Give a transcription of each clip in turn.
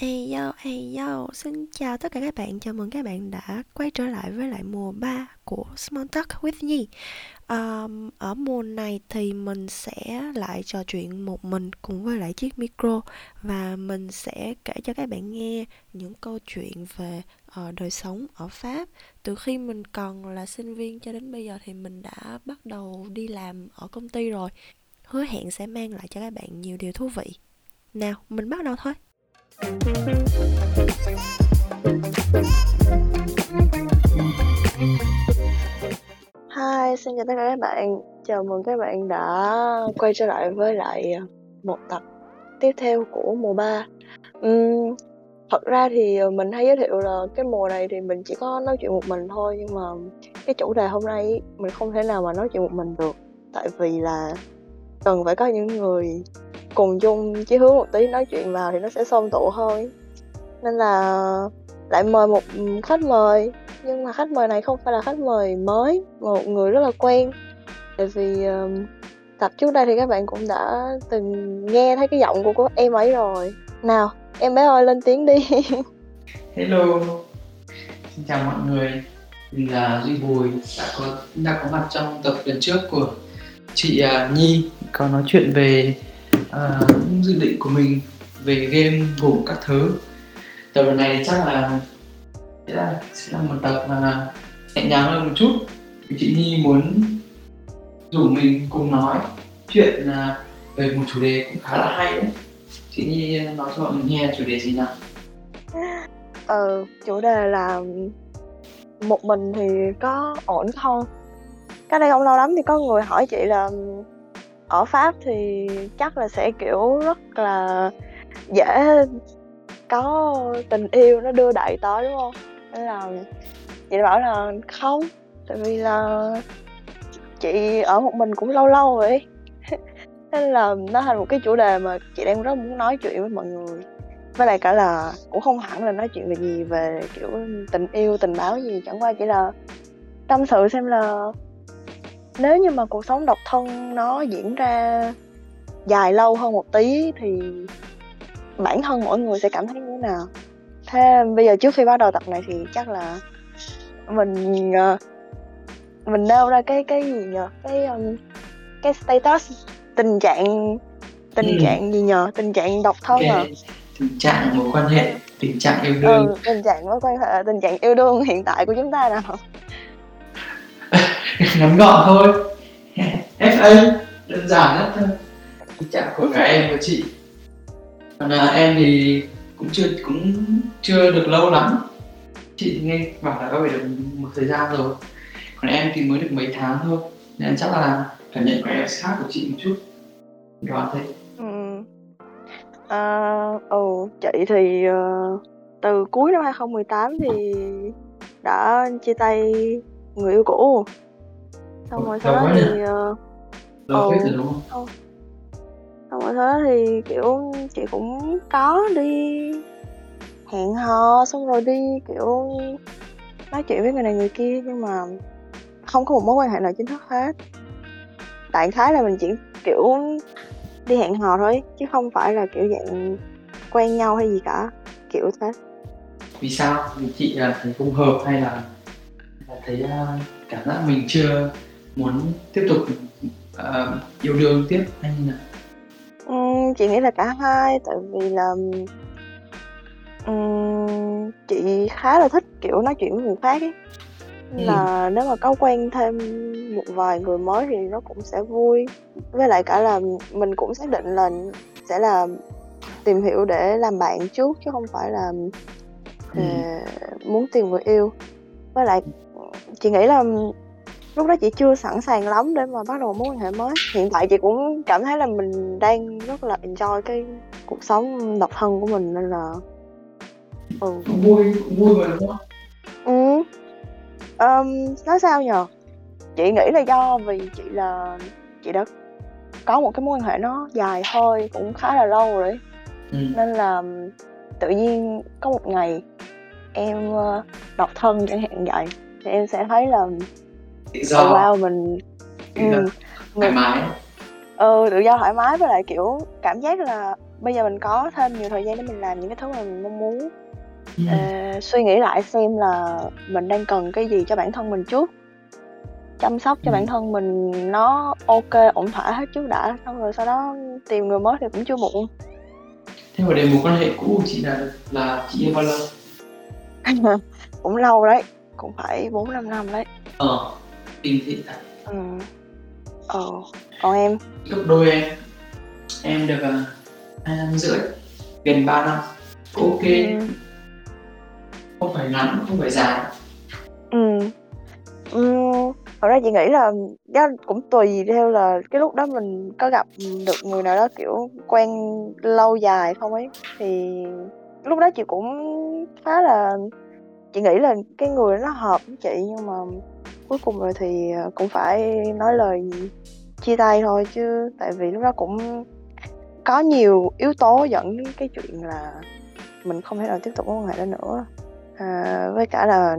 Hey yo, hey yo, xin chào tất cả các bạn, chào mừng các bạn đã quay trở lại với lại mùa 3 của Small Talk with Nhi. Um, Ở mùa này thì mình sẽ lại trò chuyện một mình cùng với lại chiếc micro Và mình sẽ kể cho các bạn nghe những câu chuyện về uh, đời sống ở Pháp. Từ khi mình còn là sinh viên cho đến bây giờ thì mình đã bắt đầu đi làm ở công ty rồi. Hứa hẹn sẽ mang lại cho các bạn nhiều điều thú vị. Nào, mình bắt đầu thôi. Hi, xin chào tất cả các bạn. Chào mừng các bạn đã quay trở lại với lại một tập tiếp theo của mùa 3. Uhm, thật ra thì mình hay giới thiệu là cái mùa này thì mình chỉ có nói chuyện một mình thôi nhưng mà cái chủ đề hôm nay mình không thể nào mà nói chuyện một mình được tại vì là cần phải có những người cùng chung chí hướng một tí nói chuyện vào thì nó sẽ xôm tụ hơn nên là lại mời một khách mời nhưng mà khách mời này không phải là khách mời mới mà một người rất là quen. Tại vì uh, tập trước đây thì các bạn cũng đã từng nghe thấy cái giọng của cô em ấy rồi. Nào em bé ơi lên tiếng đi. Hello. Xin chào mọi người. Mình là duy bùi đã có đã có mặt trong tập lần trước của chị uh, nhi. Có nói chuyện về uh, dự định của mình về game gồm các thứ. Tập này chắc là sẽ là, sẽ là một tập mà nhẹ nhàng hơn một chút. Vì chị Nhi muốn rủ mình cùng nói chuyện là về một chủ đề cũng khá là hay đấy. Chị Nhi à, nói cho mọi người nghe chủ đề gì nào? Ờ chủ đề là một mình thì có ổn không? Cái đây không lâu lắm thì có người hỏi chị là ở Pháp thì chắc là sẽ, kiểu, rất là dễ có tình yêu nó đưa đẩy tới, đúng không? Nên là chị bảo là không, tại vì là chị ở một mình cũng lâu lâu rồi nên là nó thành một cái chủ đề mà chị đang rất muốn nói chuyện với mọi người. Với lại cả là cũng không hẳn là nói chuyện về gì về, kiểu, tình yêu, tình báo gì, chẳng qua chỉ là tâm sự xem là nếu như mà cuộc sống độc thân nó diễn ra dài lâu hơn một tí thì bản thân mỗi người sẽ cảm thấy như thế nào? Thế bây giờ trước khi bắt đầu tập này thì chắc là mình ờ, mình nêu ra cái cái gì nhờ? Cái cái status tình trạng tình ừ. trạng gì nhờ? Tình trạng độc thân okay. à tình trạng mối quan hệ tình trạng yêu đương. Ừ, tình trạng mối quan hệ tình trạng yêu đương hiện tại của chúng ta nào ngắn gọn thôi. Fa đơn giản nhất thôi. Tình trạng của cả em và chị. Còn là em thì cũng chưa cũng chưa được lâu lắm. Chị nghe bảo là có phải được một thời gian rồi. Còn em thì mới được mấy tháng thôi. Nên chắc là cảm nhận của em khác của chị một chút. Đoán thế. Ừ. À, ừ chị thì uh, từ cuối năm 2018 thì đã chia tay người yêu cũ xong rồi sau đó thì uh, đúng không? Xong rồi thế thì kiểu chị cũng có đi hẹn hò xong rồi đi kiểu nói chuyện với người này người kia nhưng mà không có một mối quan hệ nào chính thức hết. Đại khái là mình chỉ kiểu đi hẹn hò thôi chứ không phải là kiểu dạng quen nhau hay gì cả kiểu thế. Vì sao? Vì chị là thấy không hợp hay là, là thấy uh, cảm giác mình chưa muốn tiếp tục uh, yêu đương tiếp hay như nào Ừm, chị nghĩ là cả hai, tại vì là, ừm, chị khá là thích, kiểu, nói chuyện với người khác ấy. Nên là nếu mà có quen thêm một vài người mới thì nó cũng sẽ vui. Với lại cả là mình cũng xác định là sẽ là tìm hiểu để làm bạn trước chứ không phải là, ờ, muốn tìm người yêu. Với lại, chị nghĩ là lúc đó chị chưa sẵn sàng lắm để mà bắt đầu mối quan hệ mới. Hiện tại chị cũng cảm thấy là mình đang rất là enjoy cái cuộc sống độc thân của mình nên là ừ. Vui vui mà đúng không? Ừ. Um, nói sao nhờ? Chị nghĩ là do vì chị là chị đã có một cái mối quan hệ nó dài hơi cũng khá là lâu rồi ừ. nên là tự nhiên có một ngày em ờ, độc thân chẳng hạn vậy thì em sẽ thấy là tự do. oh, wow mình ừ, thoải mái. Ừ tự do thoải mái với lại kiểu cảm giác là bây giờ mình có thêm nhiều thời gian để mình làm những cái thứ mà mình mong muốn. Ừ. ờ, suy nghĩ lại xem là mình đang cần cái gì cho bản thân mình trước. Chăm sóc cho Ừ. bản thân mình nó ok ổn thỏa hết trước đã xong rồi sau đó tìm người mới thì cũng chưa muộn. Thế hồi đấy mối quan hệ cũ của chị là là chị yêu bao lâu? Cũng lâu đấy cũng phải bốn năm năm đấy. Ờ kinh thị thật ừ. Ờ còn em? Gấp đôi em em được à, hai năm rưỡi gần ba năm. Ok. Ừ. không phải ngắn không phải dài. Ừ. Ừ thật ra chị nghĩ là đó cũng tùy theo là cái lúc đó mình có gặp được người nào đó kiểu quen lâu dài không ấy. Thì lúc đó chị cũng khá là chị nghĩ là cái người nó hợp với chị nhưng mà cuối cùng rồi thì cũng phải nói lời chia tay thôi chứ tại vì lúc đó cũng có nhiều yếu tố dẫn đến cái chuyện là mình không thể nào tiếp tục mối quan hệ đó nữa. À, với cả là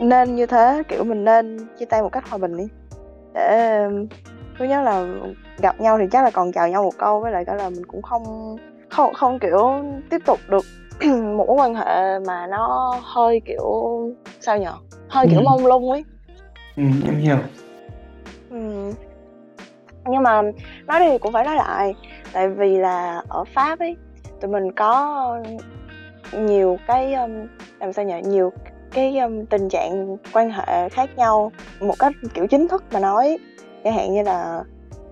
nên như thế kiểu mình nên chia tay một cách hòa bình đi. Để thứ nhất là gặp nhau thì chắc là còn chào nhau một câu với lại cả là mình cũng không không không kiểu tiếp tục được một mối quan hệ mà nó hơi kiểu sao nhở hơi kiểu Ừ. mông lung ấy ừ, em hiểu. Ừ. Nhưng mà nói đi cũng phải nói lại Tại vì là ở Pháp ấy Tụi mình có nhiều cái um, Làm sao nhỉ? Nhiều cái um, tình trạng quan hệ khác nhau Một cách kiểu chính thức mà nói. Chẳng hạn như là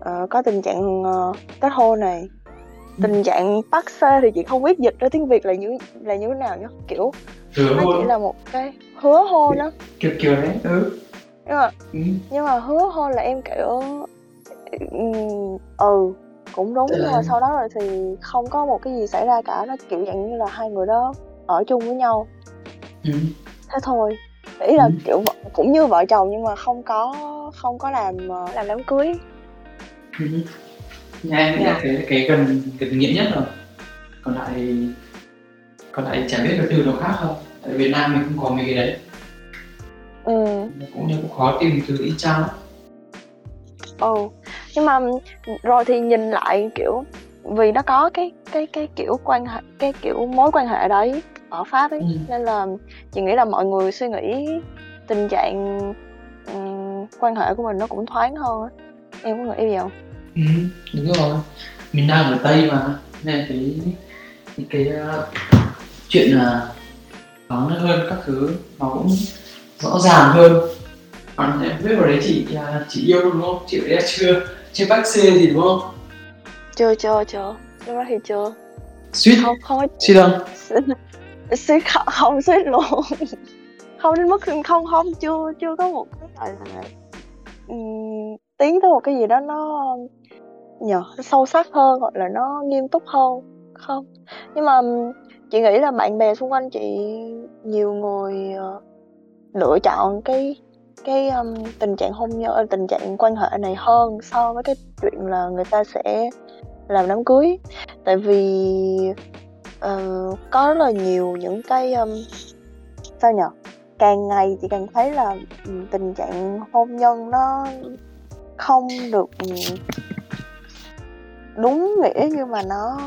ờ, Có tình trạng ờ, kết hôn này Tình trạng bắt xe thì chị không biết dịch ra tiếng Việt là như là như thế nào nhá Kiểu hứa nó chỉ hôn. là một cái hứa hôn đó kiểu kiểu đấy ừ. Nhưng mà ừ. nhưng mà hứa hôn là em kiểu ừ cũng đúng nhưng mà Ừ. sau đó rồi thì không có một cái gì xảy ra cả nó kiểu dạng như là hai người đó ở chung với nhau Ừ. thế thôi ý là Ừ. kiểu cũng như vợ chồng nhưng mà không có không có làm ờ, làm đám cưới Ừ. Nhà em là cái cái gần gần nghĩa nhất rồi còn lại còn lại chả biết cái từ nào khác không tại Việt Nam mình không có mấy cái đấy ừ. Cũng như cũng khó tìm từ y chang ừ. Nhưng mà rồi thì nhìn lại kiểu vì nó có cái cái cái kiểu quan hệ cái kiểu mối quan hệ đấy ở Pháp ấy Ừ. nên là chị nghĩ là mọi người suy nghĩ tình trạng ừm, quan hệ của mình nó cũng thoáng hơn em có nghĩ gì không? Ừ, đúng rồi. Mình đang ở tây mà nên cái những cái uh, chuyện là thoáng hơn các thứ nó cũng rõ ràng hơn. Còn em biết vào đấy chị là chị yêu đúng không? Chị đấy là chưa chưa bác xê gì đúng không? Chưa chưa chưa. Lúc đó thì chưa. Suýt. Không không suýt không? Suýt không, không suýt luôn. Không đến mức không không chưa chưa có một cái gọi là tiến tới một cái gì đó nó nhờ nó sâu sắc hơn hoặc là nó nghiêm túc hơn không? Nhưng mà chị nghĩ là bạn bè xung quanh chị nhiều người ờ, lựa chọn cái cái um, tình trạng hôn nhân ờ, tình trạng quan hệ này hơn so với cái chuyện là người ta sẽ làm đám cưới tại vì uh, có rất là nhiều những cái um, sao nhở càng ngày chị càng thấy là tình trạng hôn nhân nó không được đúng nghĩa như mà nó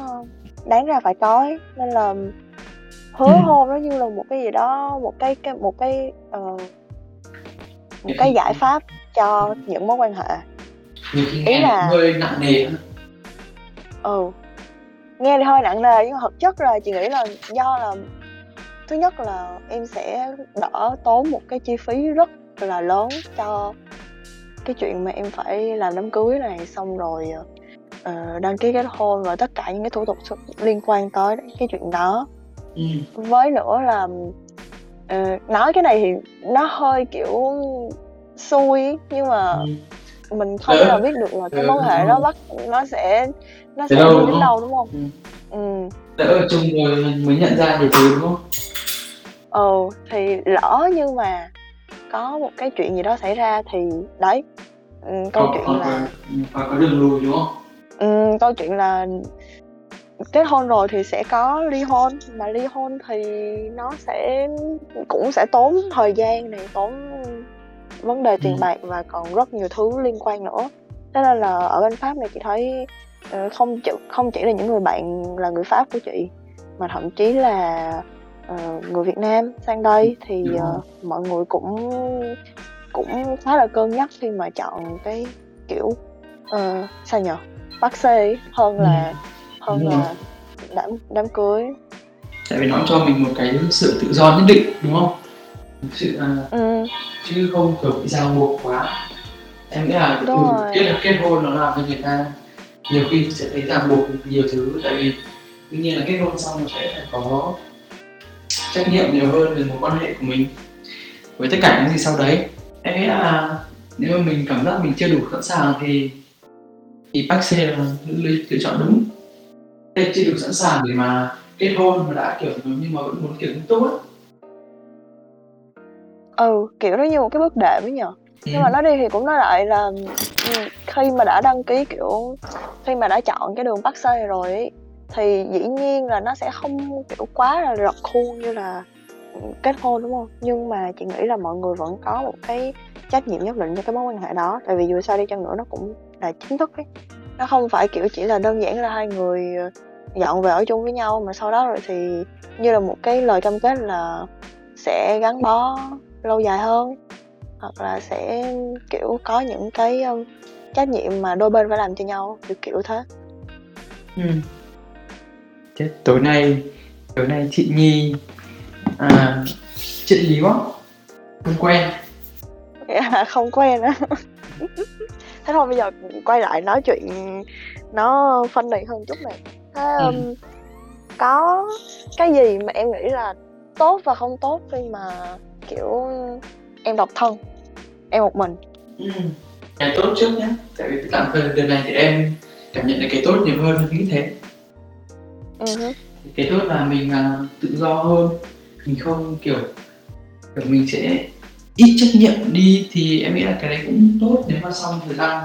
đáng ra phải có ấy. nên là hứa Ừ. hôn nó như là một cái gì đó một cái cái một cái ờ, một Cái giải pháp cho những mối quan hệ. Nhiều khi Ý nghe là- hơi nặng nề ừ. Nghe thì hơi nặng nề nhưng mà thực chất là chị nghĩ là do là thứ nhất là em sẽ đỡ tốn một cái chi phí rất là lớn cho cái chuyện mà em phải làm đám cưới này xong rồi ờ, đăng ký kết hôn và tất cả những cái thủ tục liên quan tới cái chuyện đó ừ. với nữa là ờ, nói cái này thì nó hơi kiểu xui nhưng mà Ừ. mình không Ừ. nào biết được là cái Ừ, mối hệ nó bắt nó sẽ nó sẽ đâu, đi đúng đến không? đâu đúng không Ừ. ừ ở chung rồi mới nhận ra nhiều thứ đúng không ừ thì lỡ như mà có một cái chuyện gì đó xảy ra thì đấy ừ, câu Có- chuyện còn là có, có, có đường lùi đúng không ừ, câu chuyện là kết hôn rồi thì sẽ có ly hôn mà ly hôn thì nó sẽ cũng sẽ tốn thời gian này tốn vấn đề tiền Ừ. bạc và còn rất nhiều thứ liên quan nữa thế nên là ở bên pháp này chị thấy ờ, không chỉ không chỉ là những người bạn là người Pháp của chị mà thậm chí là ờ, người Việt Nam sang đây thì Đúng ờ, rồi. mọi người cũng cũng khá là cân nhắc khi mà chọn cái kiểu ờ, sao nhở bác sĩ hơn là hơn Đúng rồi. là đám đám cưới. Tại vì nó cho mình một cái sự tự do nhất định đúng không? Một sự à, ừ, chứ không kiểu bị ràng buộc quá. Em nghĩ là Đúng rồi. kết kết hôn nó làm cho người ta nhiều khi sẽ thấy ràng buộc nhiều thứ. Tại vì tuy nhiên là kết hôn xong nó sẽ phải có trách nhiệm nhiều hơn về mối quan hệ của mình. Với tất cả những gì sau đấy em nghĩ là nếu mà mình cảm giác mình chưa đủ sẵn sàng thì thì bác sĩ là lựa chọn đúng Em chưa đủ sẵn sàng để mà kết hôn mà đã kiểu nhưng mà vẫn muốn kiểu nghiêm túc á ừ kiểu nó như một cái bước đệm ấy nhở nhưng Ừ. mà nói đi thì cũng nói lại là ừ, khi mà đã đăng ký kiểu khi mà đã chọn cái đường bắc xê rồi ấy, thì dĩ nhiên là nó sẽ không kiểu quá là rập khuôn như là ừ, kết hôn đúng không? Nhưng mà chị nghĩ là mọi người vẫn có một cái trách nhiệm nhất định cho cái mối quan hệ đó. Tại vì dù sao đi chăng nữa nó cũng là chính thức ấy. Nó không phải kiểu chỉ là đơn giản là hai người ờ, dọn về ở chung với nhau mà sau đó rồi thì như là một cái lời cam kết là sẽ gắn bó lâu dài hơn hoặc là sẽ kiểu có những cái um, trách nhiệm mà đôi bên phải làm cho nhau kiểu kiểu thế. Ừ. Thế tối nay tối nay chị Nhi à, chuyện lý quá? Không quen. Nghĩa là không quen á. Thế thôi bây giờ quay lại nói chuyện nó funny hơn chút này thế Ừ. um, có cái gì mà em nghĩ là tốt và không tốt khi mà kiểu em độc thân em một mình ừ. cái tốt trước nhé tại vì tạm thời đợt này thì em cảm nhận được cái tốt nhiều hơn nghĩ thế hứ. cái tốt là mình à, tự do hơn mình không kiểu kiểu mình sẽ ít trách nhiệm đi thì em nghĩ là cái đấy cũng tốt nếu mà sau thời gian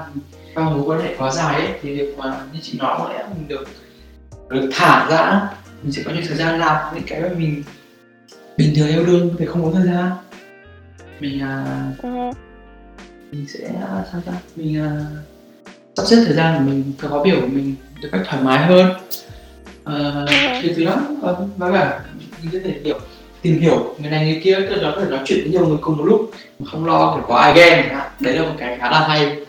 trong mối quan hệ quá dài ấy thì việc mà như chị nói có lẽ mình được được thả ra mình sẽ có nhiều thời gian làm những cái mà mình bình thường yêu đương thì không có thời gian. Mình hứ. mình sẽ à, sao ta? Mình à, sắp xếp thời gian của mình thời khóa biểu của mình được cách thoải mái hơn. Uh, từ từ đó và cả mình có thể kiểu tìm hiểu người này người kia từ đó có thể nói chuyện với nhiều người cùng một lúc mà không lo kiểu có ai ghen đấy là một cái khá là hay.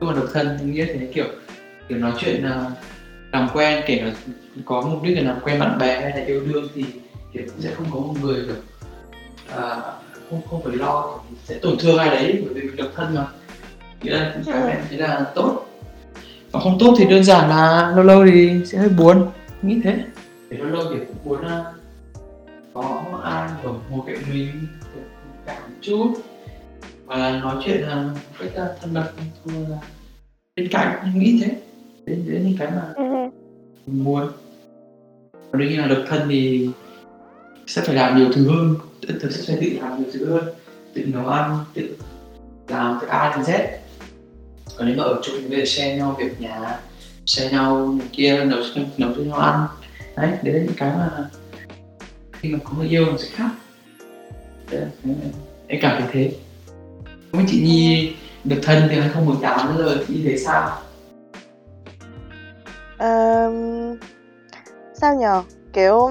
Nhưng mà độc thân em nghĩ thế kiểu kiểu nói chuyện à, làm quen kể là có mục đích là làm quen bạn bè hay là yêu đương thì kiểu cũng sẽ không có một người kiểu à, không không phải lo sẽ tổn thương ai đấy bởi vì mình độc thân mà. Nghĩa là cái Ừ. thế là tốt. Còn không tốt thì đơn giản là lâu lâu thì sẽ hơi buồn nghĩ thế. Để lâu lâu thì cũng muốn có ai ở ngồi cạnh mình cảm một chút. Và là nói chuyện là cách à, thân mật thôi là bên cạnh nghĩ thế đến đến những cái mà Ừ. hứ. mình muốn. Còn đương nhiên là độc thân thì sẽ phải làm nhiều thứ hơn thực sẽ phải tự làm nhiều thứ hơn tự nấu ăn tự làm từ A đến Z còn nếu mà ở chung thì bây giờ share nhau việc nhà share nhau kia nấu nấu cho nhau ăn. Đấy đấy là những cái mà khi mà có người yêu nó sẽ khác. Đấy, em cảm thấy thế. Biết chị Nhi được thân từ 2018 đến giờ chị thấy sao Ờm, sao nhờ kiểu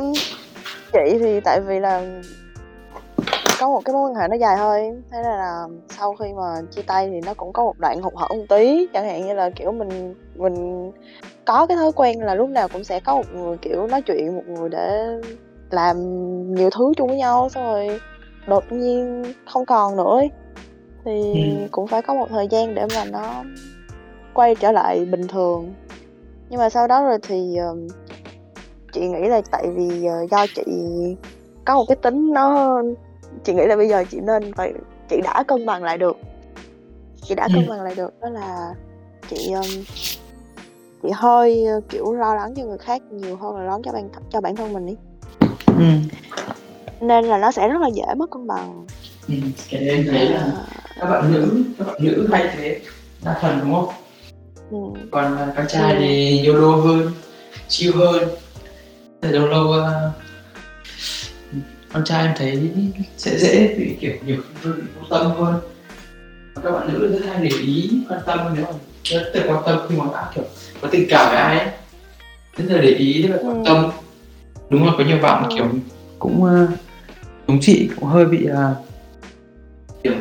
chị thì tại vì là có một cái mối quan hệ nó dài hơi thế nên là sau khi mà chia tay thì nó cũng có một đoạn hụt hẫng một tí chẳng hạn như là kiểu mình mình có cái thói quen là lúc nào cũng sẽ có một người kiểu nói chuyện một người để làm nhiều thứ chung với nhau xong rồi đột nhiên không còn nữa ấy. thì Ừ. cũng phải có một thời gian để mà nó quay trở lại bình thường nhưng mà sau đó rồi thì ờm, chị nghĩ là tại vì ờ, do chị có một cái tính nó chị nghĩ là bây giờ chị nên phải chị đã cân bằng lại được chị đã cân Ừ. bằng lại được đó là chị ờm, chị hơi kiểu lo lắng cho người khác nhiều hơn là lo lắng cho bản cho bản thân mình ý ừ. nên là nó sẽ rất là dễ mất cân bằng ừ. cái em thấy là các bạn nữ các bạn nữ hay thế đa phần đúng không ừ. còn à, con trai Ừ. thì YOLO hơn chill hơn thì lâu lâu à, con trai em thấy sẽ dễ bị kiểu nhiều bị vô tâm hơn các bạn nữ rất hay để ý quan tâm nếu mà rất là quan tâm khi mà đã kiểu có tình cảm với ai ấy rất là để ý rất là quan Ừ. tâm đúng là có nhiều bạn Ừ. kiểu cũng uh, giống chị cũng hơi bị uh, kiểu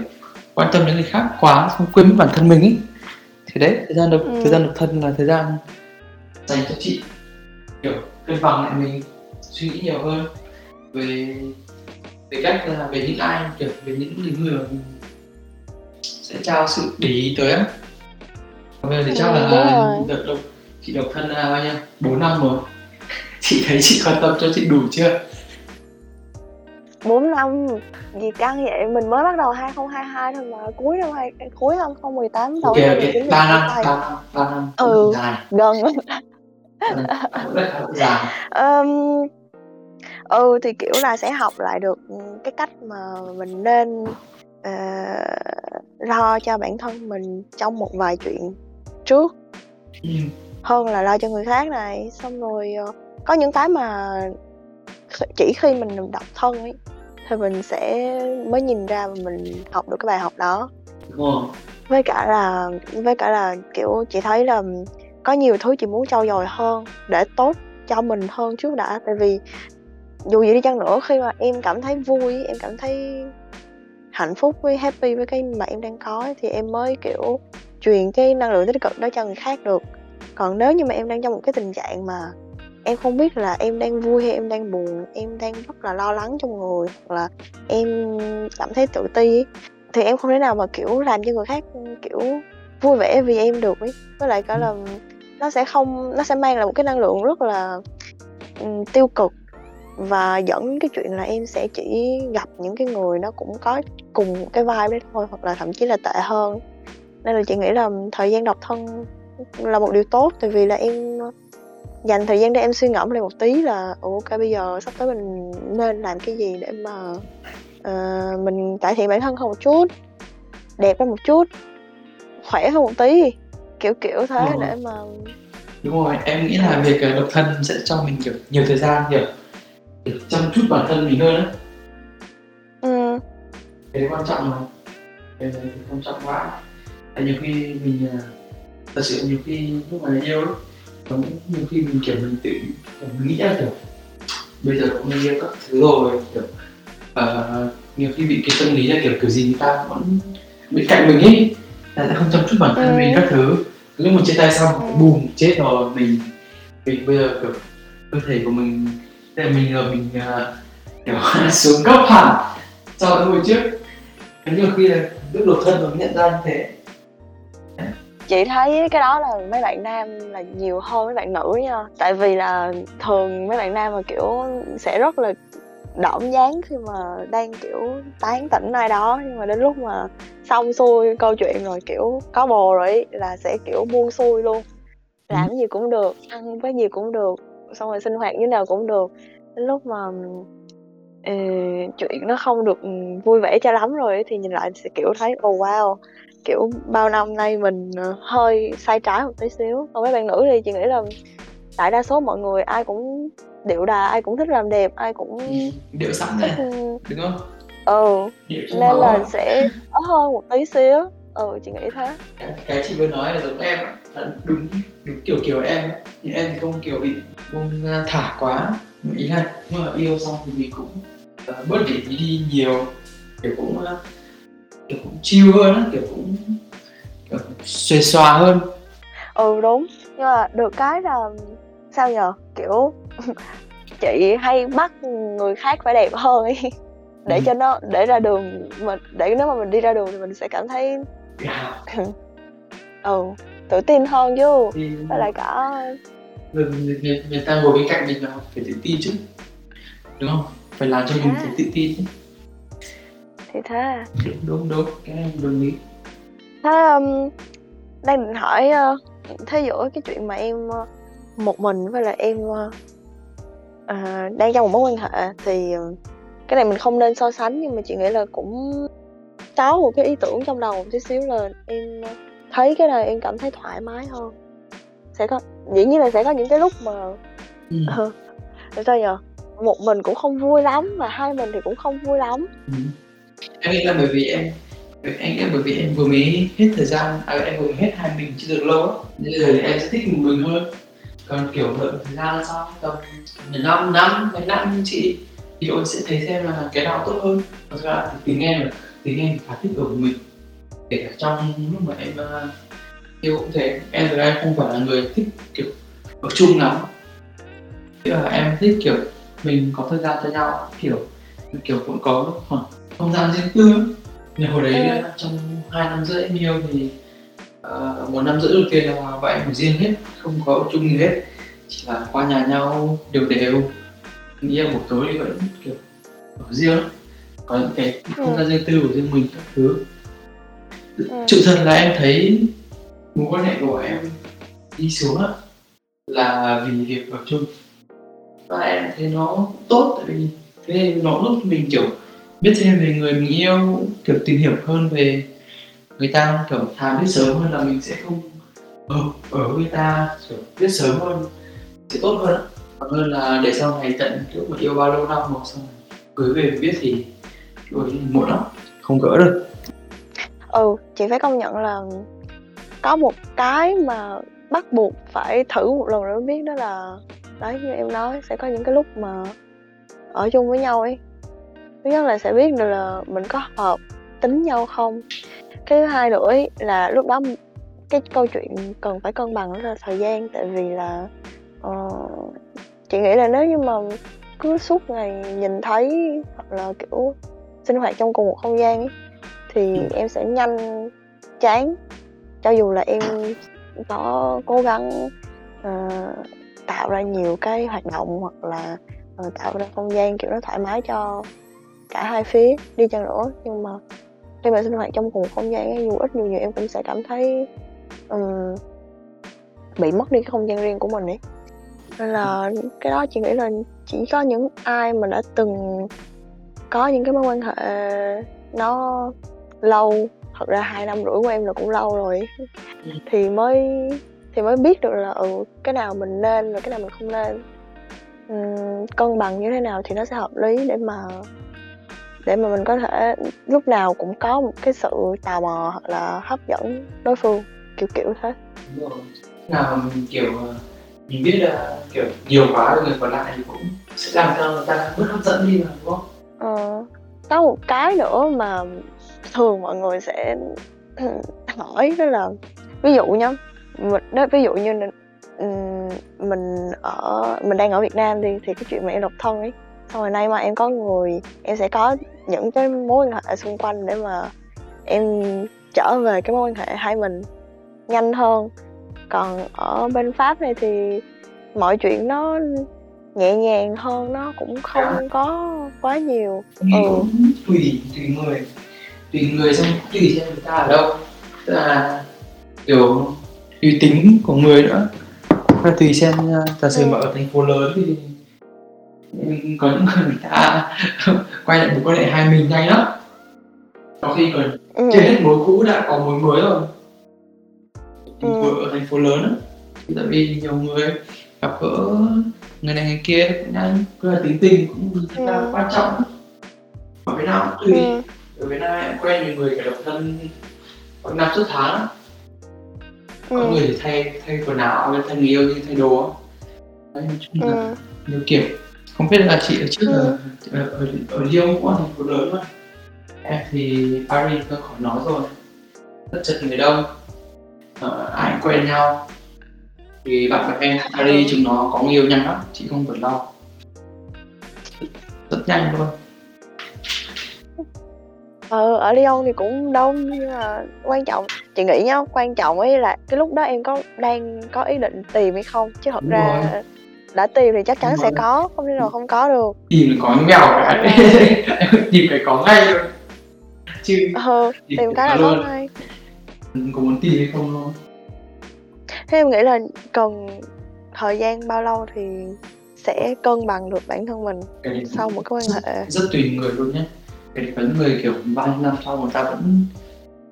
quan tâm đến người khác quá xong quên mất bản thân mình ấy thì đấy thời gian độc Ừ. thời gian độc thân là thời gian dành cho chị. Kiểu cân bằng lại mình suy nghĩ nhiều hơn về về cách là về những ai kiểu về những người mà mình sẽ trao sự để ý tới á. Còn bây giờ thì chắc Ừ, là rồi. đợt độc chị độc thân là bao nhiêu? Bốn năm rồi. Chị thấy chị quan tâm cho chị đủ chưa 4 năm gì căng vậy mình mới bắt đầu 2022 thôi mà cuối năm hai cuối năm 2018 đầu ok năm ok 2019 ba thì năm chia tay. ba năm ba năm Ừ. gần um, ừ thì kiểu là sẽ học lại được cái cách mà mình nên ờ, lo cho bản thân mình trong một vài chuyện trước ừ. hơn là lo cho người khác này xong rồi ờ, có những cái mà chỉ khi mình độc thân ấy thì mình sẽ mới nhìn ra và mình học được cái bài học đó. Đúng rồi. Với cả là với cả là kiểu chị thấy là có nhiều thứ chị muốn trau dồi hơn để tốt cho mình hơn trước đã. Tại vì dù gì đi chăng nữa khi mà em cảm thấy vui em cảm thấy hạnh phúc với happy với cái mà em đang có thì em mới kiểu truyền cái năng lượng tích cực đó cho người khác được. Còn nếu như mà em đang trong một cái tình trạng mà em không biết là em đang vui hay em đang buồn em đang rất là lo lắng trong người hoặc là em cảm thấy tự ti ấy, thì em không thể nào mà kiểu làm cho người khác kiểu vui vẻ vì em được ấy. Với lại cả là nó sẽ không nó sẽ mang lại một cái năng lượng rất là ừm, tiêu cực. Và dẫn cái chuyện là em sẽ chỉ gặp những cái người nó cũng có cùng cái vibe đấy thôi hoặc là thậm chí là tệ hơn. Nên là chị nghĩ là thời gian độc thân là một điều tốt tại vì là em dành thời gian để em suy ngẫm lại một tí là "Ủa, ok bây giờ sắp tới mình nên làm cái gì để mà ờ, mình cải thiện bản thân hơn một chút đẹp hơn một chút khỏe hơn một tí? Kiểu kiểu thế Ừ. để mà đúng rồi em nghĩ là việc ờ, độc thân sẽ cho mình kiểu nhiều thời gian kiểu, chăm chút bản thân mình hơn á. Ừ, cái quan trọng mà. Cái quan trọng quá. Tại nhiều khi mình ờ, thật sự nhiều khi lúc mà yêu ấy những- nhiều khi mình kiểu mình tự mình nghĩ là kiểu bây giờ cũng yêu các thứ rồi kiểu ờ, nhiều khi bị cái tâm lý là kiểu kiểu gì người ta vẫn bên cạnh mình ấy là sẽ không chăm chút bản thân Ừ. mình các thứ lúc mà chia tay xong Ừ. bùm chết rồi mình mình bây giờ kiểu cơ thể của mình là mình giờ mình ờ, kiểu xuống cấp hẳn so với hồi trước nhiều khi là lúc độc thân rồi nhận ra như thế chị thấy cái đó là mấy bạn nam là nhiều hơn mấy bạn nữ nha. Tại vì là thường mấy bạn nam mà kiểu sẽ rất là đỏm dáng khi mà đang kiểu tán tỉnh ai đó. Nhưng mà đến lúc mà xong xuôi câu chuyện rồi kiểu có bồ rồi ý, là sẽ kiểu buông xuôi luôn. Làm cái gì cũng được ăn cái gì cũng được xong rồi sinh hoạt như nào cũng được. Đến lúc mà ờ, chuyện nó không được ừ, vui vẻ cho lắm rồi thì nhìn lại sẽ kiểu thấy oh wow kiểu bao năm nay mình ờ, hơi sai trái một tí xíu. Còn mấy bạn nữ thì chị nghĩ là đại đa số mọi người ai cũng điệu đà ai cũng thích làm đẹp ai cũng điệu sẵn thích ừ, đúng không? Ừ nên là á. sẽ khó hơn một tí xíu. Ừ chị nghĩ thế. Cái, chị vừa nói là giống em là đúng đúng kiểu kiểu em nhưng em thì không kiểu bị buông thả quá. Ý là nhưng mà yêu xong thì mình cũng ờ, bớt để ý đi nhiều. Kiểu cũng ờ, kiểu cũng chill hơn á, kiểu cũng kiểu xuề xòa hơn. Ừ đúng. Nhưng mà được cái là sao nhờ? Kiểu chị hay bắt người khác phải đẹp hơn ấy. Để Ừ. cho nó để ra đường mà để nếu mà mình đi ra đường thì mình sẽ cảm thấy yeah. ừ tự tin hơn chứ. Với lại cả người, người, người, ta ngồi bên cạnh mình là phải tự tin chứ đúng không? Phải làm cho mình À. tự tin chứ thì thế đúng đúng đúng. Cái này đồng ý thế um, đang định hỏi uh, thế giữa cái chuyện mà em uh, một mình với lại em uh, à, đang trong một mối quan hệ thì uh, cái này mình không nên so sánh nhưng mà chị nghĩ là cũng có một cái ý tưởng trong đầu một tí xíu là em uh, thấy cái này em cảm thấy thoải mái hơn. Sẽ có dĩ nhiên là sẽ có những cái lúc mà ừ. sao nhờ? Một mình cũng không vui lắm mà hai mình thì cũng không vui lắm. Ừ em nghĩ là bởi vì em anh em bởi vì em vừa mới hết thời gian à, em vừa mới hết hai mình chưa được lâu nên giờ thì em sẽ thích một mình hơn. Còn kiểu đợi thời gian sau tầm năm năm mấy năm như chị thì tôi sẽ thấy xem là cái nào tốt hơn. Thật ra thì tính em là tính em khá thích ở một mình. Kể cả trong lúc mà em uh, yêu cũng thế. Em và em không phải là người thích kiểu ở chung lắm. Tức là em thích kiểu mình có thời gian cho nhau kiểu kiểu cũng có khoảng không gian riêng tư. Nhưng hồi đấy ừ. trong hai năm rưỡi em yêu thì uh, một năm rưỡi đầu tiên là bọn em riêng hết không có chung gì hết. Chỉ là qua nhà nhau đều đều. Nghĩa một tối thì vẫn kiểu ở riêng có những cái không gian riêng tư của riêng mình các thứ. Ừ. sự thật là em thấy mối quan hệ của em đi xuống á là vì việc ở chung. Và em thấy nó tốt tại vì thế nó giúp mình kiểu biết thêm về người mình yêu, kiểu tìm hiểu hơn về người ta, kiểu thà biết sớm hơn là mình sẽ không ở ở với người ta, kiểu biết sớm hơn, sẽ tốt hơn còn hơn là để sau này tận lúc mà yêu bao lâu năm một xong cưới về biết thì rồi muộn lắm. Không gỡ được. Ừ chị phải công nhận là có một cái mà bắt buộc phải thử một lần nữa biết đó là, đấy, như em nói, sẽ có những cái lúc mà ở chung với nhau ấy thứ nhất là sẽ biết được là mình có hợp tính nhau không cái thứ hai nữa là lúc đó cái câu chuyện cần phải cân bằng đó là thời gian tại vì là uh, chị nghĩ là nếu như mà cứ suốt ngày nhìn thấy hoặc là kiểu sinh hoạt trong cùng một không gian ấy thì ừ. em sẽ nhanh chán cho dù là em có cố gắng uh, tạo ra nhiều cái hoạt động hoặc là uh, tạo ra không gian kiểu nó thoải mái cho cả hai phía đi chăng nữa. Nhưng mà khi mà sinh hoạt trong cùng không gian dù ít dù nhiều em cũng sẽ cảm thấy um, bị mất đi cái không gian riêng của mình ấy. Nên là cái đó chị nghĩ là chỉ có những ai mà đã từng có những cái mối quan hệ nó lâu thật ra hai năm rưỡi của em là cũng lâu rồi thì mới thì mới biết được là ừ cái nào mình nên và cái nào mình không nên. Uhm, cân bằng như thế nào thì nó sẽ hợp lý để mà để mà mình có thể lúc nào cũng có một cái sự tò mò hoặc là hấp dẫn đối phương kiểu kiểu thế. Đúng rồi. Nào mình kiểu mình biết là kiểu nhiều quá người còn lại thì cũng sẽ làm cho người ta bớt hấp dẫn đi mà đúng không? Ờ, có một cái nữa mà thường mọi người sẽ hỏi đó là ví dụ nhá mình đó ví dụ như mình ở mình đang ở Việt Nam đi thì cái chuyện mà em độc thân ấy xong rồi nay mà em có người em sẽ có những cái mối quan hệ xung quanh để mà em trở về cái mối quan hệ hai mình nhanh hơn còn ở bên pháp này thì mọi chuyện nó nhẹ nhàng hơn nó cũng không dạ. có quá nhiều ừ. tùy tùy người tùy người xong tùy xem người ta ở đâu tức là kiểu tùy tính của người nữa tùy xem giả sử ừ. mà ở thành phố lớn thì có những người người ta quay lại một quan hệ hai mình nhanh lắm có khi còn ừ. chưa hết mối cũ đã có mối mới rồi ừ. ở thành phố lớn á tại vì nhiều người gặp gỡ người này người kia cũng nhanh cứ là tính tình cũng rất là ừ. quan trọng ở Việt Nam cũng tùy ừ. ở Việt Nam em quen nhiều người cả độc thân có năm suốt tháng có ừ. người thì thay thay quần áo thay người yêu như thay đồ đấy nói chung là ừ. nhiều kiểu không biết là chị ở trước ừ. ở ở, ở Lyon cũng là thành phố lớn mà. Em thì Paris tôi khỏi nói rồi. Rất chật người đông. Uh, ai quen nhau. Thì bạn bè em Paris chúng nó có nhiều nhanh lắm chị không phải lo. Rất nhanh luôn. Ờ, ở Lyon thì cũng đông nhưng mà quan trọng chị nghĩ nhá quan trọng ấy là cái lúc đó em có đang có ý định tìm hay không? Chứ thật Đúng ra rồi. Đã tìm thì chắc chắn sẽ có không thể nào không có được. Tìm có mèo cả. Tìm cái có ngay luôn chứ ờ, tìm cái là có ngay. Có muốn tìm hay không luôn thế em nghĩ là cần thời gian bao lâu thì sẽ cân bằng được bản thân mình cái sau một cái quan hệ? rất tùy người luôn nhé cái có những người kiểu nhiêu năm sau người ta vẫn,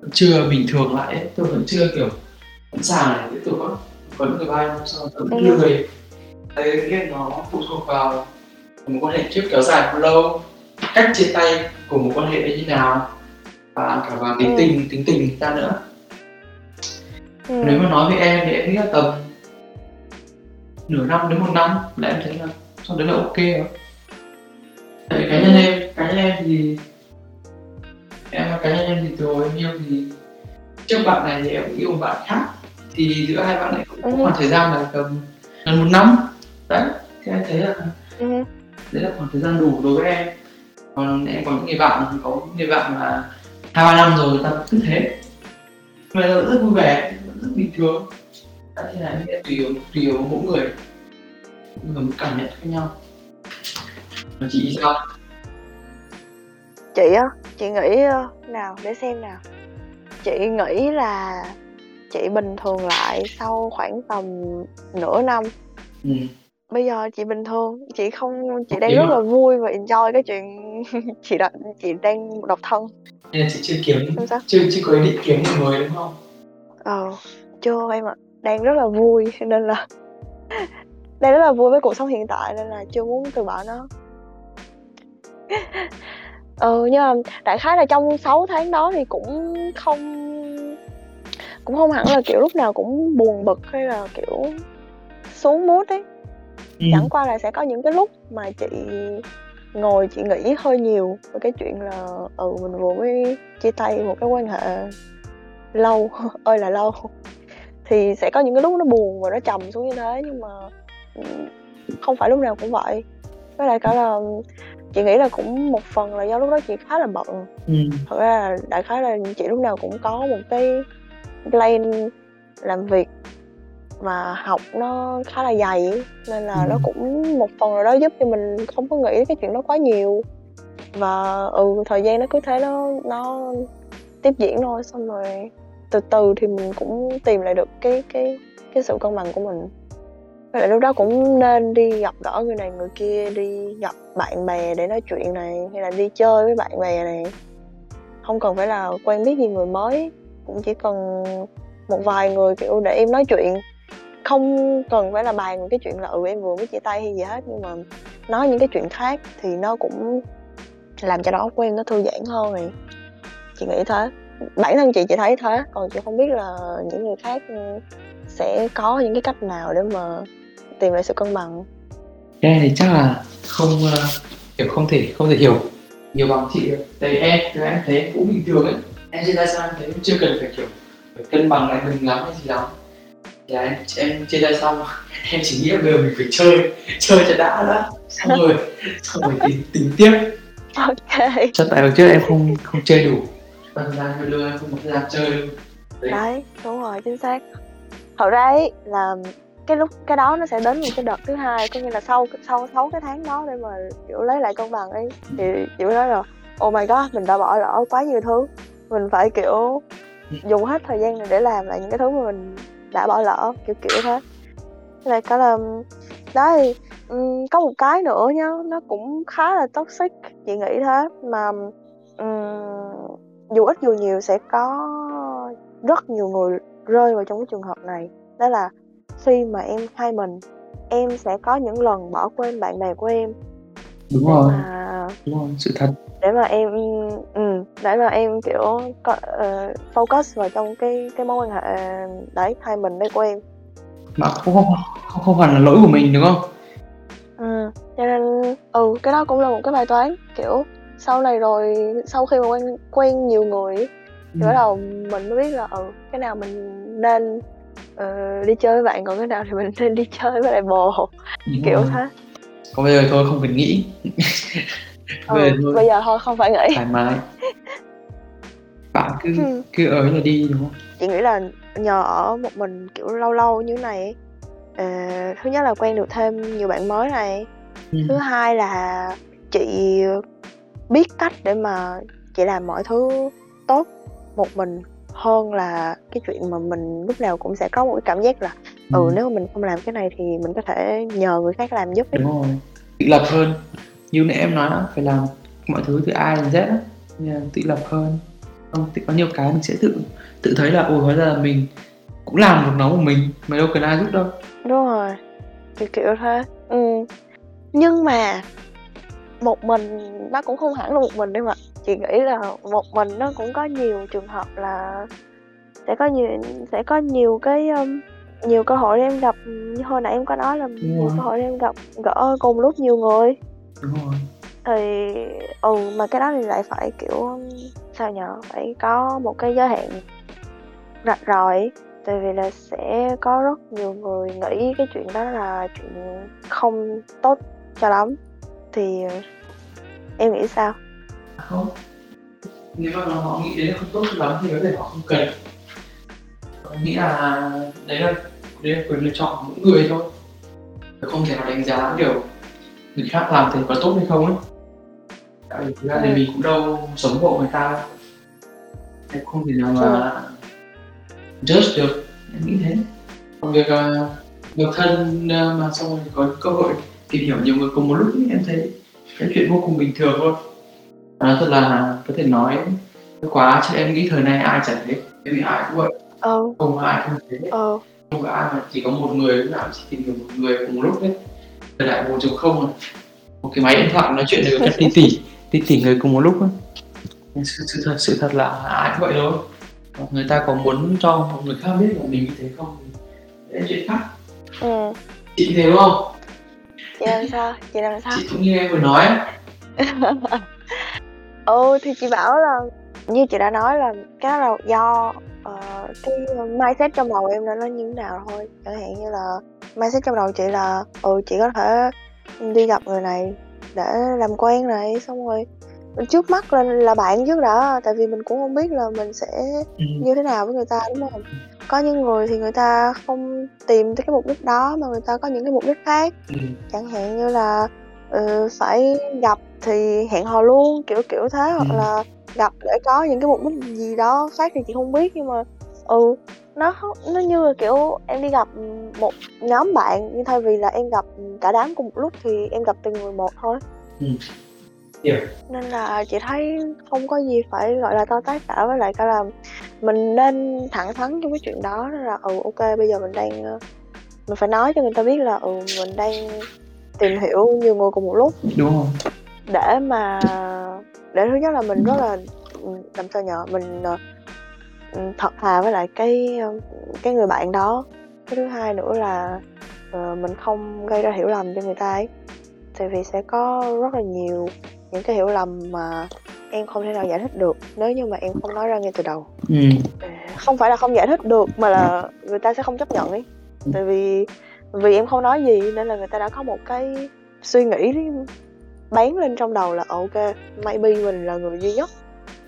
vẫn chưa bình thường lại ấy. tôi vẫn chưa kiểu sẵn sàng để tiếp tục á. Có những người nhiêu năm sau vẫn ừ. lười đấy nghĩa nó phụ thuộc vào một quan hệ trước kéo dài bao lâu cách chia tay của một quan hệ như nào và cả vào tính Ừ. tình tính tình người ta nữa ừ. nếu mà nói với em thì em nghĩ là tầm nửa năm đến một năm là em thấy là sau đấy là ok rồi tại vì cá nhân em cá nhân em thì em cá nhân em thì từ hồi em yêu thì trước bạn này thì em yêu một bạn khác thì giữa hai bạn này cũng có Ừ. khoảng thời gian là tầm gần một năm đấy thì em thấy là Ừ. đấy là khoảng thời gian đủ đối với em. Còn em có những người bạn có những người bạn mà hai ba năm rồi người ta cứ thế. Mà rất vui vẻ rất bình thường. Đấy thì là em là tùy tùy mỗi người. Mỗi người cảm nhận khác nhau. Và chị sao? Chị á chị nghĩ ờ, nào để xem nào. Chị nghĩ là chị bình thường lại sau khoảng tầm nửa năm. Ừ. bây giờ chị bình thường chị không chị đang rất là vui và enjoy cái chuyện chị đã chị đang độc thân. Nên là chị chưa kiếm sao. chưa chưa có ý định kiếm người đúng không? Ờ chưa em ạ. Đang rất là vui nên là đang rất là vui với cuộc sống hiện tại nên là chưa muốn từ bỏ nó. Ừ nhưng mà đại khái là trong 6 tháng đó thì cũng không cũng không hẳn là kiểu lúc nào cũng buồn bực hay là kiểu xuống mood ấy ừ. chẳng qua là sẽ có những cái lúc mà chị ngồi chị nghĩ hơi nhiều về cái chuyện là ừ mình vừa mới chia tay một cái quan hệ lâu ơi là lâu thì sẽ có những cái lúc nó buồn và nó trầm xuống như thế nhưng mà ừ, không phải lúc nào cũng vậy với lại cả là chị nghĩ là cũng một phần là do lúc đó chị khá là bận Ừ. thật ra là đại khái là chị lúc nào cũng có một cái plan làm việc mà học nó khá là dày ấy. nên là Ừ. nó cũng một phần nào đó giúp cho mình không có nghĩ cái chuyện đó quá nhiều và ừ thời gian nó cứ thế nó nó tiếp diễn thôi xong rồi từ từ thì mình cũng tìm lại được cái cái cái sự cân bằng của mình với lại lúc đó cũng nên đi gặp gỡ người này người kia đi gặp bạn bè để nói chuyện này hay là đi chơi với bạn bè này không cần phải là quen biết gì người mới cũng chỉ cần một vài người kiểu để em nói chuyện không cần phải là bàn cái chuyện là ừ em vừa mới chia tay hay gì hết, nhưng mà nói những cái chuyện khác thì nó cũng làm cho đó của em nó thư giãn hơn này chị nghĩ thế. Bản thân chị chị thấy thế. Còn chị không biết là những người khác sẽ có những cái cách nào để mà tìm lại sự cân bằng. Em thì chắc là không ờ, kiểu không thể không thể hiểu. Nhiều bằng chị được tại vì em thì em thấy cũng bình thường ấy. Em chia tay sao em thấy chưa cần phải, kiểu, phải cân bằng lại mình lắm hay gì lắm là em, em chia tay xong. Em chỉ nghĩ là bây giờ mình phải chơi chơi cho đã đã. Xong rồi xong rồi tính tính tiếp. Ok. Chắc tại hồi trước em không không chơi đủ. Thời gian hơi lương em không có gian chơi. Luôn Đấy. đấy đúng rồi chính xác. Thật ra ấy là cái lúc cái đó nó sẽ đến một cái đợt thứ hai có nghĩa là sau sau sáu cái tháng đó để mà kiểu lấy lại cân bằng ấy. Thì chị mới nói là oh my god mình đã bỏ lỡ quá nhiều thứ. Mình phải kiểu dùng hết thời gian này để làm lại những cái thứ mà mình đã bỏ lỡ kiểu kiểu thế. Là cả là đó thì um, có một cái nữa nhá nó cũng khá là toxic chị nghĩ thế. Mà um, dù ít dù nhiều sẽ có rất nhiều người rơi vào trong cái trường hợp này. Đó là khi mà em hai mình em sẽ có những lần bỏ quên bạn bè của em đúng rồi. mà đúng rồi sự thật. để mà em ừ, để mà em kiểu có, ờ, focus vào trong cái cái mối quan hệ đấy hai mình đấy của em. Mà không không không, không hẳn là lỗi của mình đúng không? Ừ, cho nên ừ cái đó cũng là một cái bài toán kiểu sau này rồi sau khi mà quen quen nhiều người thì bắt đầu mình mới biết là ừ cái nào mình nên ờ, đi chơi với bạn còn cái nào thì mình nên đi chơi với lại bồ. Đúng kiểu thế còn bây giờ thôi không cần nghĩ. Bây giờ ừ, thôi. bây giờ thôi không phải nghĩ. Thoải mái. Bạn cứ Ừ. cứ ở là đi đúng không? Chị nghĩ là nhờ ở một mình kiểu lâu lâu như này ờ, thứ nhất là quen được thêm nhiều bạn mới này. Ừ. thứ hai là chị biết cách để mà chị làm mọi thứ tốt một mình hơn là cái chuyện mà mình lúc nào cũng sẽ có một cái cảm giác là ừ nếu mà mình không làm cái này thì mình có thể nhờ người khác làm giúp ấy. đúng rồi. Tự lập hơn. Như nãy em nói đó phải làm mọi thứ từ A đến Z là tự lập hơn. Không thì có nhiều cái mình sẽ tự tự thấy là ôi hóa ra là mình cũng làm được nó một mình mà đâu cần ai giúp đâu. Đúng rồi. Kiểu kiểu thế. Ừ. nhưng mà một mình nó cũng không hẳn là một mình đâu ạ. Chị nghĩ là một mình nó cũng có nhiều trường hợp là sẽ có nhiều sẽ có nhiều cái um, nhiều cơ hội để em gặp như hồi nãy em có nói là nhiều rồi. cơ hội để em gặp gỡ cùng lúc nhiều người. Đúng rồi. Thì ừ mà cái đó thì lại phải kiểu sao nhở phải có một cái giới hạn rạch ròi. Tại vì là sẽ có rất nhiều người nghĩ cái chuyện đó là chuyện không tốt cho lắm. Thì em nghĩ sao? Không. Nếu mà họ nghĩ đấy là không tốt cho lắm thì có thể họ không cần. Họ nghĩ là đấy là đấy là quyền lựa chọn của mỗi người thôi. Không thể nào đánh giá kiểu người khác làm thì có tốt hay không ấy. Tại vì thực ra thì Ừ. mình cũng đâu sống hộ người ta. Em không thể nào mà judge được. Em nghĩ thế. Còn việc uh, độc thân ờ, mà xong rồi có cơ hội tìm hiểu nhiều người cùng một lúc ấy, em thấy cái chuyện vô cùng bình thường Và nói thật là có thể nói quá chứ em nghĩ thời nay ai chẳng thế em nghĩ ai cũng vậy. Ờ. Không ai không thế ờ không có ai mà chỉ có một người lúc nào chỉ tìm hiểu một người cùng một lúc đấy. Thời đại một chục không. Một cái máy điện thoại nói chuyện được cả tỷ tỷ tỷ tỷ người cùng một lúc sự, sự thật sự thật là ai cũng vậy thôi. Người ta có muốn cho một người khác biết là mình như thế không thì chuyện khác. Ừ. Chị thế đúng không? Chị làm sao? Chị làm sao? Chị cũng như em vừa nói ấy. ừ thì chị bảo là như chị đã nói là cái đó là do ờ, cái mindset trong đầu em là nó như thế nào thôi chẳng hạn như là mindset trong đầu chị là ừ chị có thể đi gặp người này để làm quen này xong rồi trước mắt là là bạn trước đã tại vì mình cũng không biết là mình sẽ ừ. như thế nào với người ta đúng không có những người thì người ta không tìm tới cái mục đích đó mà người ta có những cái mục đích khác Ừ. chẳng hạn như là ừ, phải gặp thì hẹn hò luôn kiểu kiểu thế hoặc Ừ. là gặp để có những cái mục đích gì đó khác thì chị không biết nhưng mà ừ nó nó như là kiểu em đi gặp một nhóm bạn nhưng thay vì là em gặp cả đám cùng một lúc thì em gặp từng người một thôi Ừ. Hiểu. nên là chị thấy không có gì phải gọi là to tát cả với lại cả là mình nên thẳng thắn trong cái chuyện đó là ừ ok bây giờ mình đang ờ, mình phải nói cho người ta biết là ừ mình đang tìm hiểu nhiều người cùng một lúc đúng rồi để mà để thứ nhất là mình rất là ừ, làm sao nhờ mình ờ, ừ, thật thà với lại cái ờ, cái người bạn đó. Cái thứ hai nữa là ờ, mình không gây ra hiểu lầm cho người ta ấy. Tại vì sẽ có rất là nhiều những cái hiểu lầm mà em không thể nào giải thích được nếu như mà em không nói ra ngay từ đầu. Ừ. không phải là không giải thích được mà là người ta sẽ không chấp nhận ấy. Tại vì vì em không nói gì nên là người ta đã có một cái suy nghĩ bán lên trong đầu là ờ, ok maybe mình là người duy nhất.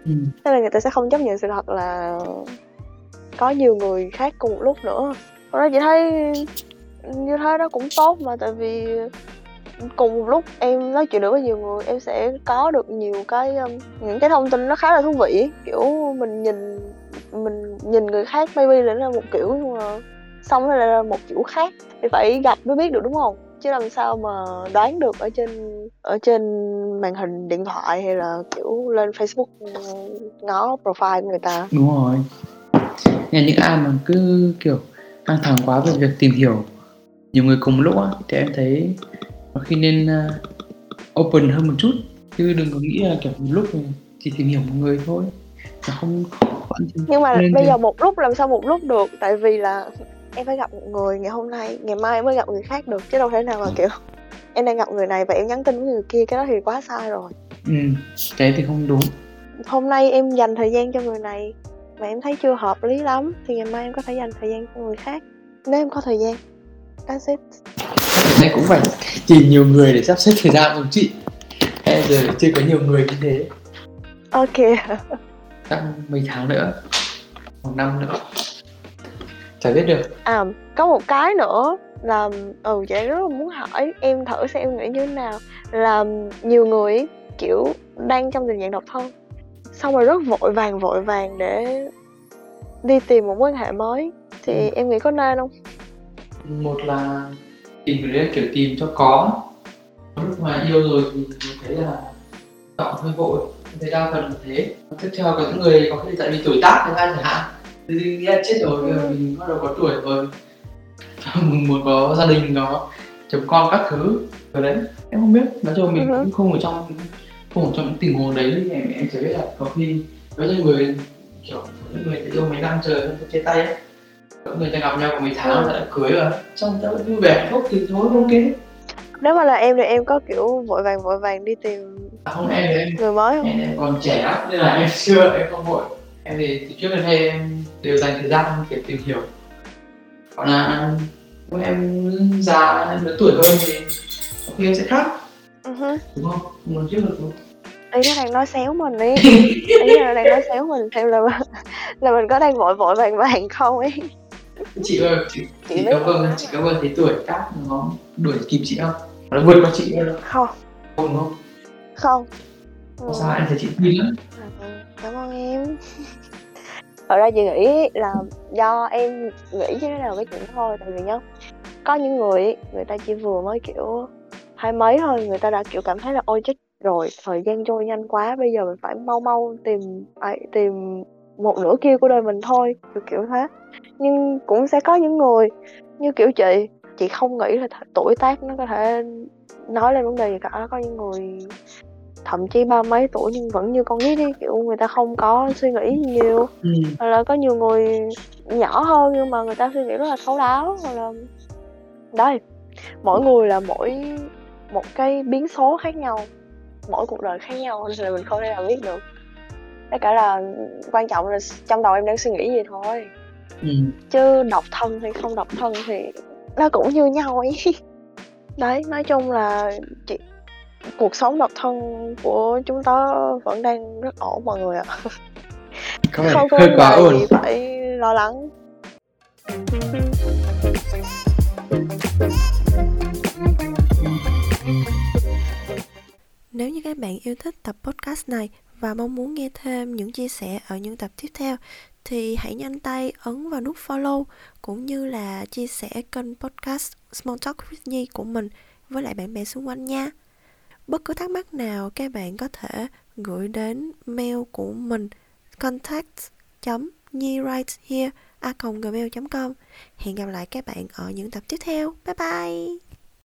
Ừ. nên là người ta sẽ không chấp nhận sự thật là có nhiều người khác cùng một lúc nữa. Thật ra chị thấy như thế nó cũng tốt mà tại vì cùng một lúc em nói chuyện được với nhiều người em sẽ có được nhiều cái um, những cái thông tin nó khá là thú vị. Kiểu mình nhìn mình nhìn người khác maybe là nó là một kiểu nhưng mà xong rồi là một kiểu khác thì phải gặp mới biết được đúng không chứ làm sao mà đoán được ở trên ở trên màn hình điện thoại hay là kiểu lên Facebook ngó profile của người ta. Đúng rồi. Nên những ai mà cứ kiểu căng thẳng quá về việc tìm hiểu nhiều người cùng lúc á thì em thấy có khi nên uh, open hơn một chút. Chứ đừng có nghĩ là kiểu một lúc thì chỉ tìm hiểu một người thôi. Nó không nhưng mà bây giờ một lúc làm sao một lúc được? Tại vì là em phải gặp một người ngày hôm nay ngày mai em mới gặp người khác được chứ đâu thể nào mà kiểu em đang gặp người này và em nhắn tin với người kia cái đó thì quá sai rồi. Ừ, cái thì không đúng. Hôm nay em dành thời gian cho người này mà em thấy chưa hợp lý lắm thì ngày mai em có thể dành thời gian cho người khác nếu em có thời gian. That's it. Nên cũng phải tìm nhiều người để sắp xếp thời gian của chị? Em giờ chưa có nhiều người như thế. Ok. Chắc mấy tháng nữa một năm nữa chả biết được. À có một cái nữa là ừ chị rất là muốn hỏi em thử xem em nghĩ như thế nào. Là nhiều người kiểu đang trong tình trạng độc thân xong rồi rất vội vàng vội vàng để đi tìm một mối quan hệ mới. Thì Ừ. em nghĩ có nên không? Một là tìm đấy là kiểu tìm cho có. Lúc mà yêu rồi thì mình thấy là chọn hơi vội thấy đa phần là thế. Tiếp theo có những người có khi tại vì tuổi tác thứ hai chẳng hạn thì chết rồi bây giờ mình bắt đầu có tuổi rồi. Mình muốn có gia đình có chồng con các thứ. Rồi đấy em không biết. Nói chung mình Ừ. cũng không ở trong không ở trong những tình huống đấy. Thì em em chỉ biết là có khi có những người kiểu những người yêu mấy năm trời không chia tay ấy. Có người ta gặp nhau có mấy tháng Ừ. rồi đã cưới rồi. Trong ta vẫn vui vẻ hạnh phúc thì thôi ok nếu mà là em thì em có kiểu vội vàng vội vàng đi tìm à, không em thì em người mới không? em, em còn trẻ lắm nên là em chưa em không vội. Em thì từ trước đến nay em đều dành thời gian kiểu tìm hiểu. Còn là lúc em già em lớn tuổi hơn thì khi em sẽ khác. Hứ. đúng không? Một trước được không? Ý nó đang nói xéo mình ý ý là đang nói xéo mình xem là là mình có đang vội vội vàng vàng không ấy. Chị ơi chị, Chị chị biết có vâng chị có vâng thấy tuổi tác nó đuổi kịp chị không? Nó vượt qua chị luôn không. Không đúng không? Không. Ừ. sao em thấy chị tin lắm? Ừ, cảm ơn em thật ra chị nghĩ là do em nghĩ chứ nó là cái chuyện thôi, tại vì nhá, có những người người ta chỉ vừa mới, kiểu, hai mấy thôi, người ta đã, kiểu, cảm thấy là, ôi, chết rồi, thời gian trôi nhanh quá, bây giờ mình phải mau mau tìm, phải tìm một nửa kia của đời mình thôi. Kiểu kiểu thế. Nhưng cũng sẽ có những người như kiểu chị chị không nghĩ là th- tuổi tác nó có thể nói lên vấn đề gì cả. Có những người thậm chí ba mấy tuổi nhưng vẫn như con nít đi kiểu người ta không có suy nghĩ nhiều ừ. hoặc là có nhiều người nhỏ hơn nhưng mà người ta suy nghĩ rất là thấu đáo hoặc là đây mỗi người là mỗi một cái biến số khác nhau mỗi cuộc đời khác nhau nên là mình không thể nào biết được tất cả là quan trọng là trong đầu em đang suy nghĩ gì thôi Ừ. chứ độc thân hay không độc thân thì nó cũng như nhau ấy đấy nói chung là chị cuộc sống độc thân của chúng ta vẫn đang rất ổn mọi người ạ. Vẻ không có quá gì phải lo lắng. Nếu như các bạn yêu thích tập podcast này và mong muốn nghe thêm những chia sẻ ở những tập tiếp theo thì hãy nhanh tay ấn vào nút follow cũng như là chia sẻ kênh podcast Small Talk with Nhi của mình với lại bạn bè xung quanh nha. Bất cứ thắc mắc nào các bạn có thể gửi đến mail của mình, contact nhirighthere a gmail.com Hẹn gặp lại các bạn ở những tập tiếp theo. Bye bye!